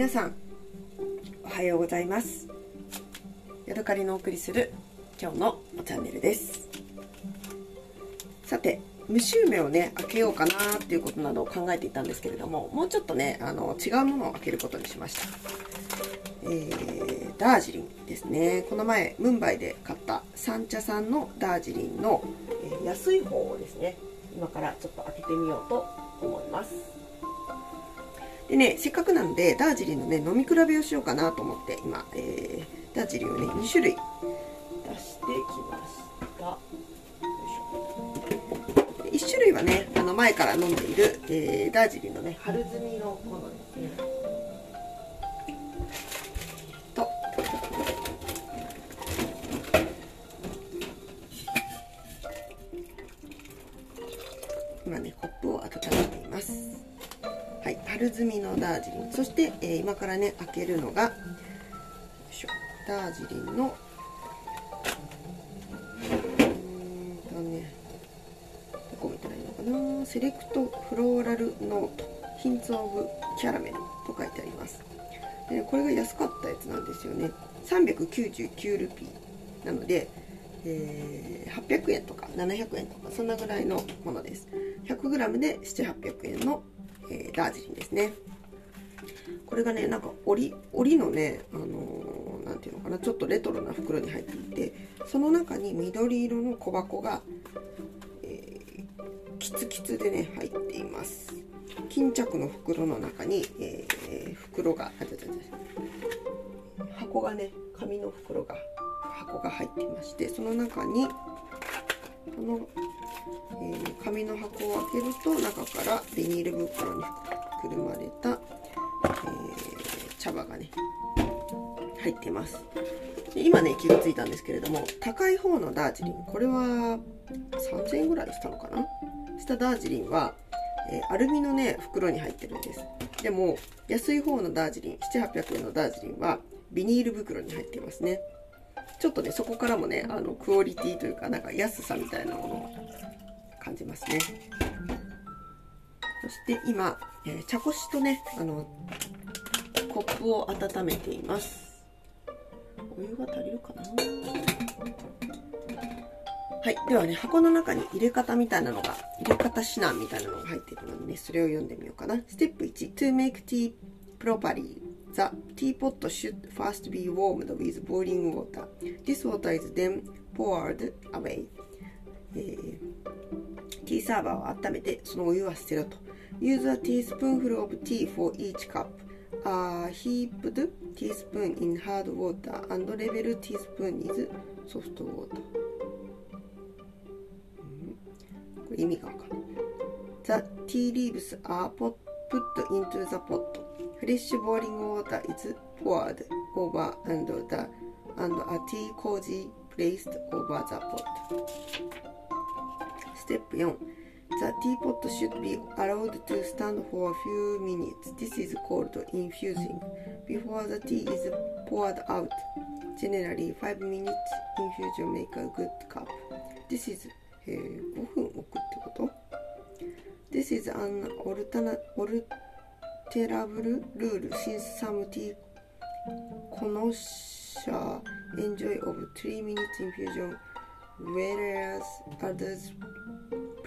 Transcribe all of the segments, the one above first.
皆さんおはようございます。ヤドカリのお送りする今日のチャンネルです。さて虫梅をね開けようかなっていうことなどを考えていたんですけれどももうちょっとねあの違うものを開けることにしました。えー、ダージリンですね。この前ムンバイで買った三茶さんのダージリンの、え、安い方をですね。今からちょっと開けてみようと思います。でねせっかくなのでダージリンのね飲み比べをしようかなと思って今、えー、ダージリンをね2種類出してきました。1種類はねあの前から飲んでいる、えー、ダージリンのね春摘みのージリン。そして、えー、今からね開けるのがダージリンのセレクトフローラルノート。ヒンツオブキャラメルと書いてあります。でこれが安かったやつなんですよね。399ルピーなので、えー、800円とか700円とかそんなぐらいのものです。100g で7800円の、えー、ダージリンですね。これがねなんか折りのねあのー、ていうのかなちょっとレトロな袋に入っていてその中に緑色の小箱がえーキツキツでね入っています。巾着の袋の中に、えー、袋があちゃちゃ箱がね紙の袋が箱が入っていましてその中にこの、えー、紙の箱を開けると中からビニール袋にくるまれた、入っています今ね気がついたんですけれども高い方のダージリンこれは3000円ぐらいしたのかな？したダージリンは、えー、アルミのね、袋に入ってるんです。でも、安い方のダージリン、7、800円のダージリンは、ビニール袋に入っていますね。ちょっとね、そこからもね、あの、クオリティというか、なんか安さみたいなものを感じますね。そして今、えー、茶こしとね、あの、コップを温めています。お湯が足りるかなはい。ではね、箱の中に入れ方みたいなのが、入れ方指南みたいなのが入っているのでね、それを読んでみようかな。ステップ1、to make tea properly, the teapot should first be warmed with boiling water. This water is then poured away. えー、ティーサーバーを温めて、そのお湯は捨てろと。Use a teaspoonful of tea for each cup. A heaped teaspoon in hard water and level teaspoon is soft water. 意味がわかる。The tea leaves are put into the pot. Fresh boiling water is poured over and, the, and a tea cozy placed over the pot. Step 4. The teapot should be allowed to stand for a few minutes. This is called infusing. Before the tea is poured out, generally 5 minutes infusion make a good cup. This is えー、5分置くってこと This is an alterable rule since some tea connoisseurs enjoy of 3 minutes infusion whereas others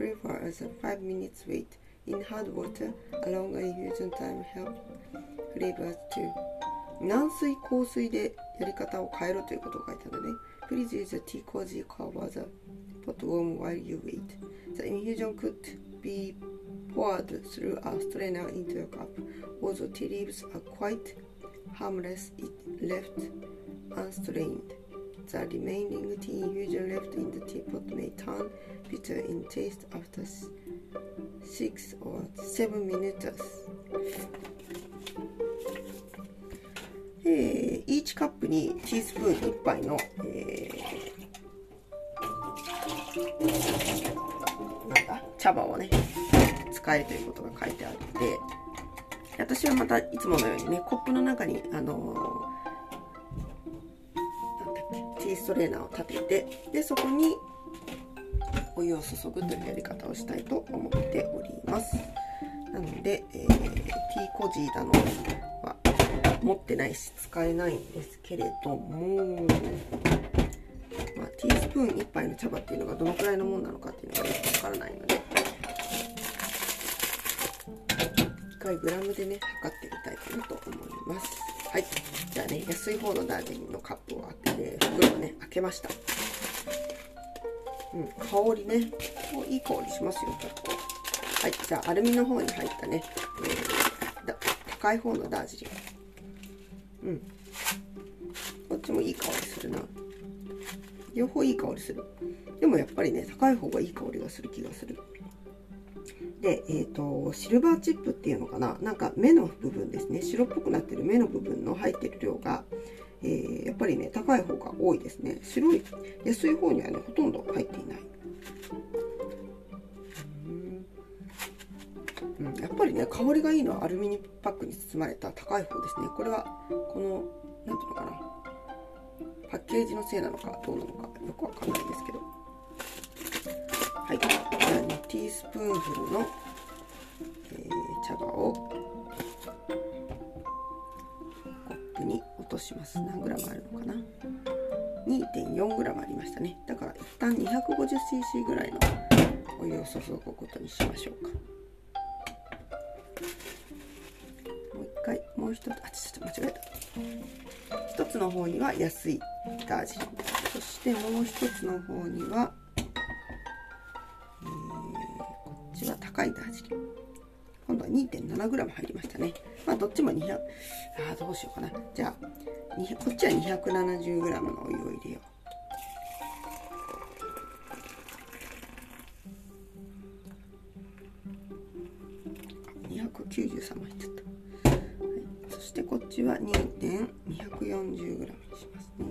prefer as a 5 minutes wait in hard water a longer infusion time helps flavors too 軟水硬水でやり方を変えろということが書いてあるね Please use a tea cozy cover the pot warm while you wait. The infusion could be poured through a strainer into a cup. Although tea leaves are quite harmless if left unstrained. The remaining tea infusion left in the teapot may turn bitter in taste after 6 or 7 minutes. えー、イーチカップにティースプーン1杯の、えーなんだ茶葉をね使えということが書いてあって私はまたいつものようにねコップの中にあのなんティーストレーナーを立ててでそこにお湯を注ぐというやり方をしたいと思っております。なので、えー、ティーコジーだのは持ってないし使えないんですけれども、まあ、ティースプーン1杯の茶葉っていうのがどのくらいのもんなのかっていうのがよくわからないので1回グラムでね測ってみたいかなと思います。はい。じゃあね安い方のダージリンのカップを開けて袋をね開けました。うん、香りね。いい香りしますよ結構。はいじゃあアルミの方に入ったね、えー、高い方のダージリン。うん。こっちもいい香りするな。両方いい香りする。でもやっぱりね高い方がいい香りがする気がする。で、え、ー、とシルバーチップっていうのかな？なんか目の部分ですね。白っぽくなってる目の部分の入ってる量がえー、やっぱりね高い方が多いですね。白い安い方にはねほとんど入っていない。うん、やっぱりね香りがいいのはアルミニパックに包まれた高い方ですね。これはこの何ていうのかな？パッケージのせいなのかどうなのかよくわかんないですけど。はい。じゃあねティースプーンフルの、えー、茶葉をコップに落とします。何グラムあるのかな？2.4グラムありましたね。だから一旦 250cc ぐらいのお湯を注ぐことにしましょうか。もう一回もう一つあちょっと間違えた。一つの方には安いダージリン。そしてもう一つの方には、7g 入りましたね。まあ、どっちも200、ああ、どうしようかな。じゃあ、こっちは 270g のお湯を入れよう。293も入っちゃった、はい、そしてこっちは 2.240g にしますね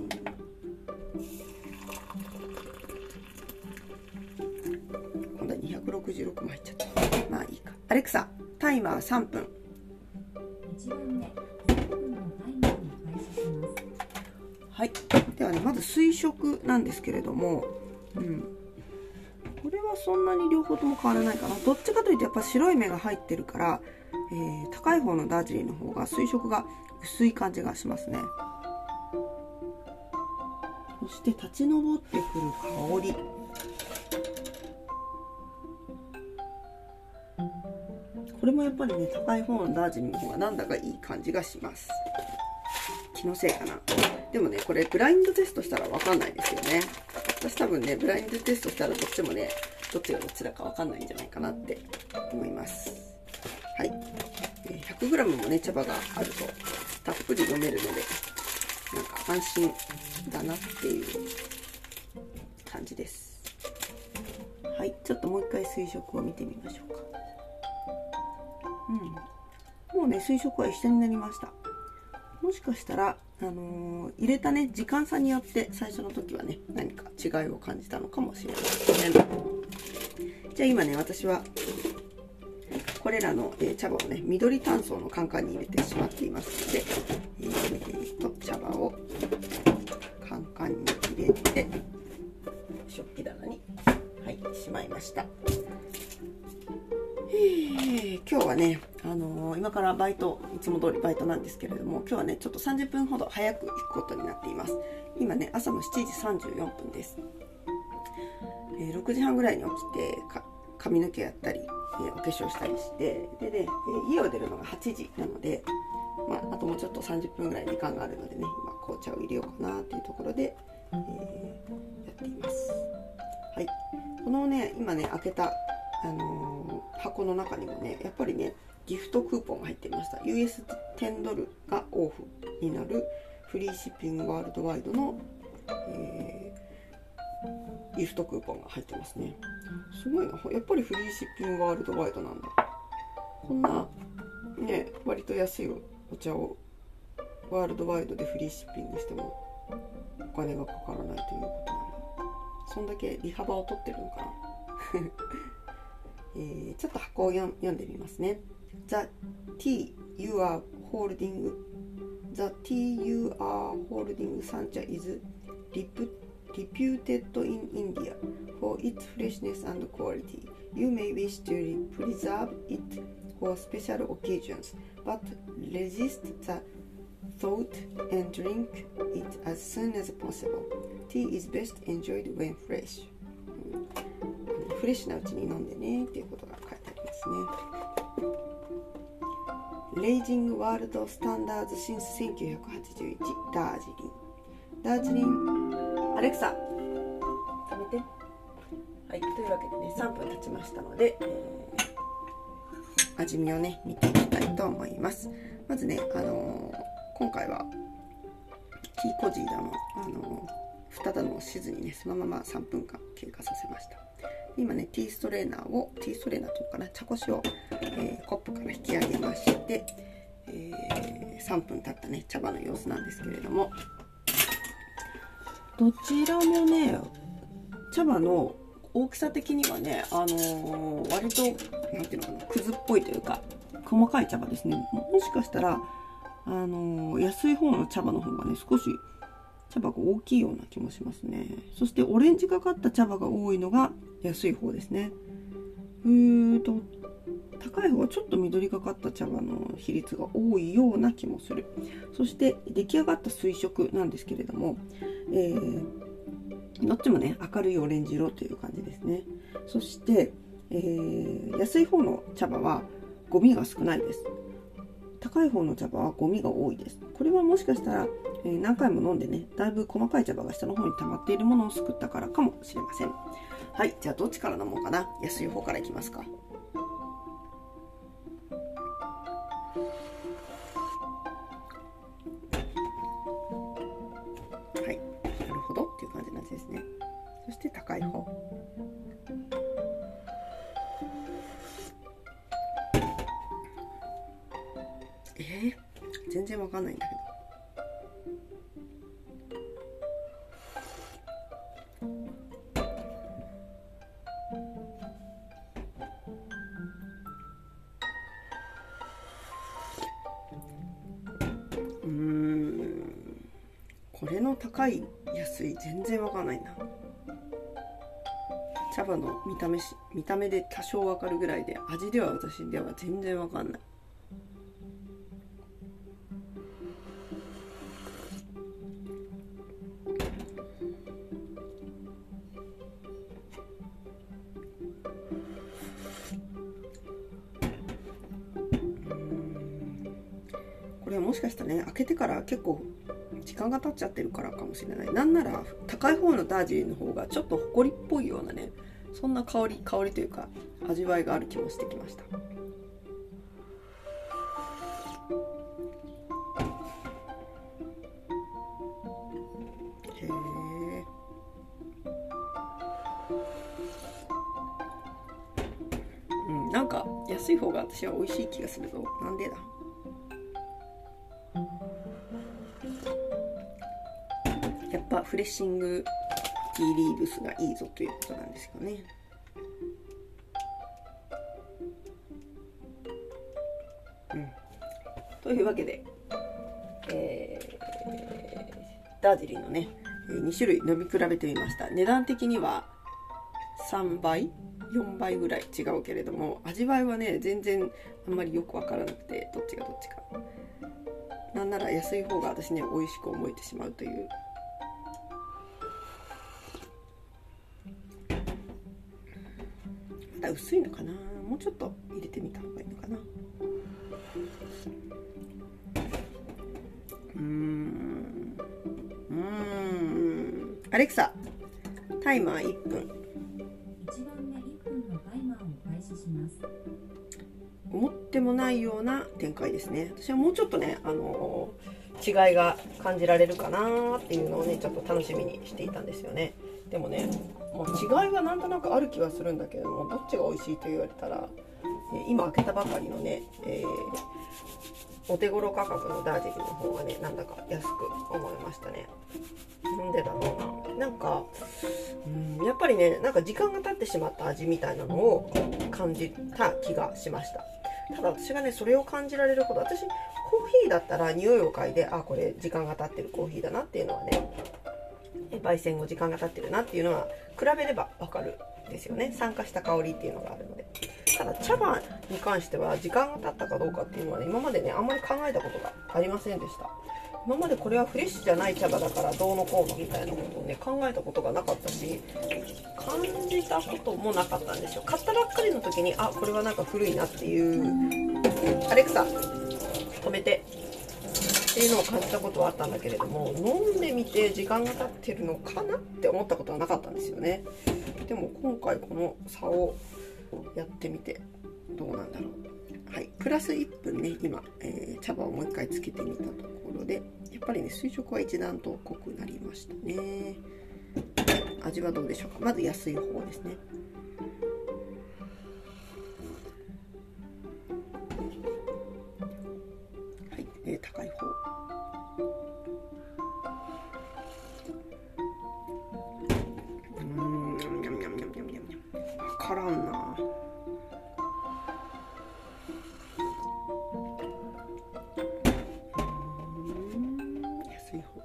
今度は266も入っちゃったまあいいかアレクサタイマー3分。はい。ではねまず水色なんですけれどもうん。これはそんなに両方とも変わらないかな。どっちかというとやっぱ白い目が入ってるから、えー、高い方のダージリンの方が水色が薄い感じがしますね。そして立ち上ってくる香りもやっぱりね高い方のダージリンの方がなんだかいい感じがします。気のせいかな。でもねこれブラインドテストしたら分かんないですよね。私多分ねブラインドテストしたらどっちもねどっちがどっちだか分かんないんじゃないかなって思います。はい。100g もね茶葉があるとたっぷり飲めるのでなんか安心だなっていう感じです。はい。ちょっともう一回水色を見てみましょうか。うん、もうね水色は一緒になりました。もしかしたら、あのー、入れたね時間差によって最初の時はね何か違いを感じたのかもしれませんじゃあ今ね私はこれらの、えー、茶葉をね緑炭素のカンカンに入れてしまっています。ので、えー、と茶葉をカンカンに入れて食器棚にはいしまいました。今日はね、あのー、今からバイト、いつも通りバイトなんですけれども、今日はね、ちょっと30分ほど早く行くことになっています。今ね、朝の7時34分です。えー、6時半ぐらいに起きて、髪の毛やったり、えー、お化粧したりして、でね、え家を出るのが8時なので、まあ、あともうちょっと30分ぐらい時間があるのでね、今紅茶を入れようかなっていうところで、えやっています。はい。このね、今ね、開けたあのー、箱の中にもねやっぱりねギフトクーポンが入っていました。US10 ドルがオフになるフリーシッピングワールドワイドの、えー、ギフトクーポンが入ってますね。すごいな。やっぱりフリーシッピングワールドワイドなんだ。こんなね割と安いお茶をワールドワイドでフリーシッピングしてもお金がかからないということなんだ。そんだけ利幅を取ってるのかな。えー、ちょっと箱を読んでみますね。The tea you are holding The tea you are holding Sancha is reputed in India for its freshness and quality. You may wish to preserve it for special occasions, but resist the thought and drink it as soon as possible. Tea is best enjoyed when fresh. フレッシュなうちに飲んでねっていうことが書いてありますね。Raging World Standards since 1981ダージリン。ダージリン、アレクサ、止めて。はい、というわけでね、3分経ちましたので、えー味見をね、見ていきたいと思います。まずね、あのー今回は、ティーコジーダの、あのー、蓋だのをしずにね、そのまま3分間経過させました。今ね、ティーストレーナーを、ティーストレーナーというかな、茶こしを、えーコップから引き上げまして、えー3分経ったね、茶葉の様子なんですけれども、どちらもね、茶葉の大きさ的にはね、あのー割と、なんていうのかな、くずっぽいというか、細かい茶葉ですね。ももしかしたら、あのー安い方の茶葉の方がね、少し茶葉が大きいような気もしますね。そして、オレンジがかった茶葉が多いのが安い方ですね。うーと、高い方はちょっと緑がかった茶葉の比率が多いような気もする。そして、出来上がった水色なんですけれども、えーどっちもね明るいオレンジ色という感じですねそして、えー安い方の茶葉はゴミが少ないです高い方の茶葉はゴミが多いです。これはもしかしたら、えー何回も飲んでねだいぶ細かい茶葉が下の方に溜まっているものを救ったからかもしれません。はいじゃあどっちから飲もうかな。安い方からいきますか。えー、全然わかんないんだけど。うん。これの高い安い全然わかんないな茶葉の見た目し見た目で多少わかるぐらいで味では私では全然わかんない。もしかしたらね開けてから結構時間が経っちゃってるからかもしれない。なんなら高い方のダージリンの方がちょっとほこりっぽいようなねそんな香り香りというか味わいがある気もしてきました。へえうんなんか安い方が私は美味しい気がするぞ。なんでだ？ぱフレッシングティーリーブスがいいぞということなんですよね。うん、というわけで、えーダージリンのね2種類飲み比べてみました。値段的には3倍4倍ぐらい違うけれども味わいはね全然あんまりよくわからなくてどっちがどっちか。なんなら安い方が私ね美味しく思えてしまうというまだ薄いのかな。もうちょっと入れてみた方がいいのかな。うーん。うーん。アレクサタイマー1分。1番目1分のタイマーを開始します。思ってもないような展開ですね。私はもうちょっとねあの違いが感じられるかなっていうのをねちょっと楽しみにしていたんですよねでもねもう違いはなんとなくある気はするんだけどもどっちが美味しいと言われたら今開けたばかりのね、えーお手頃価格のダージリンの方がねなんだか安く思いましたね。なんでだろうななんかうんやっぱりねなんか時間が経ってしまった味みたいなのを感じた気がしました。ただ私がねそれを感じられるほど私コーヒーだったら匂いを嗅いであこれ時間が経ってるコーヒーだなっていうのはね焙煎後時間が経ってるなっていうのは比べればわかるんですよね。酸化した香りっていうのがあるので。ただ茶葉に関しては時間が経ったかどうかっていうのはね今までねあんまり考えたことがありませんでした。今までこれはフレッシュじゃない茶葉だからどうのこうのみたいなことをね考えたことがなかったし感じたこともなかったんですよ。買ったばっかりの時にあこれはなんか古いなっていうアレクサ止めて。っていうのを感じたことはあったんだけれども飲んでみて時間が経ってるのかなって思ったことはなかったんですよね。でも今回この差をやってみてどうなんだろう。はい。プラス1分ね今、えー、茶葉をもう一回つけてみたところでやっぱりね水色は一段と濃くなりましたね。味はどうでしょうか。まず安い方ですね。はい、えー、高い方。うんニャンニャンニャンニャンニャンニャンわからんな安い方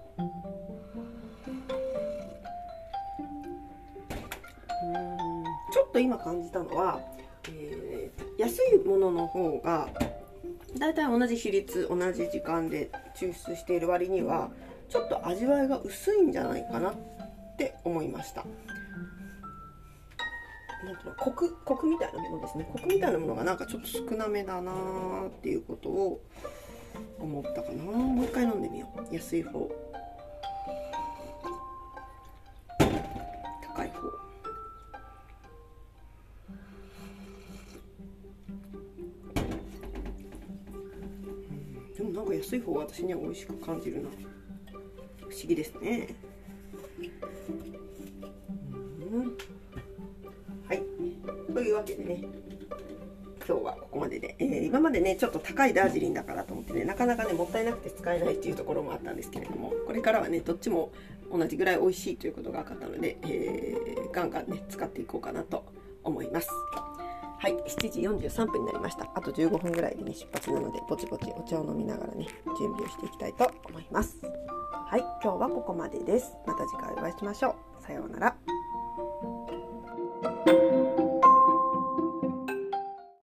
うんちょっと今感じたのは、えー安いものの方がだいたい同じ比率同じ時間で抽出している割にはちょっと味わいが薄いんじゃないかなって思いました。なんていうのコクコクみたいなものですね。コクみたいなものがなんかちょっと少なめだなーっていうことを思ったかな。もう一回飲んでみよう。安い方。でもなんか安い方が私には美味しく感じるな。不思議ですね。うん。はい。というわけでね今日はここまでで、えー今までねちょっと高いダージリンだからと思ってねなかなかねもったいなくて使えないっていうところもあったんですけれどもこれからはねどっちも同じぐらい美味しいということが分かったので、えーガンガンね使っていこうかなと思います。はい、7時43分になりました。あと15分ぐらいでね、出発なので、ぼちぼちお茶を飲みながらね、準備をしていきたいと思います。はい、今日はここまでです。また次回お会いしましょう。さようなら。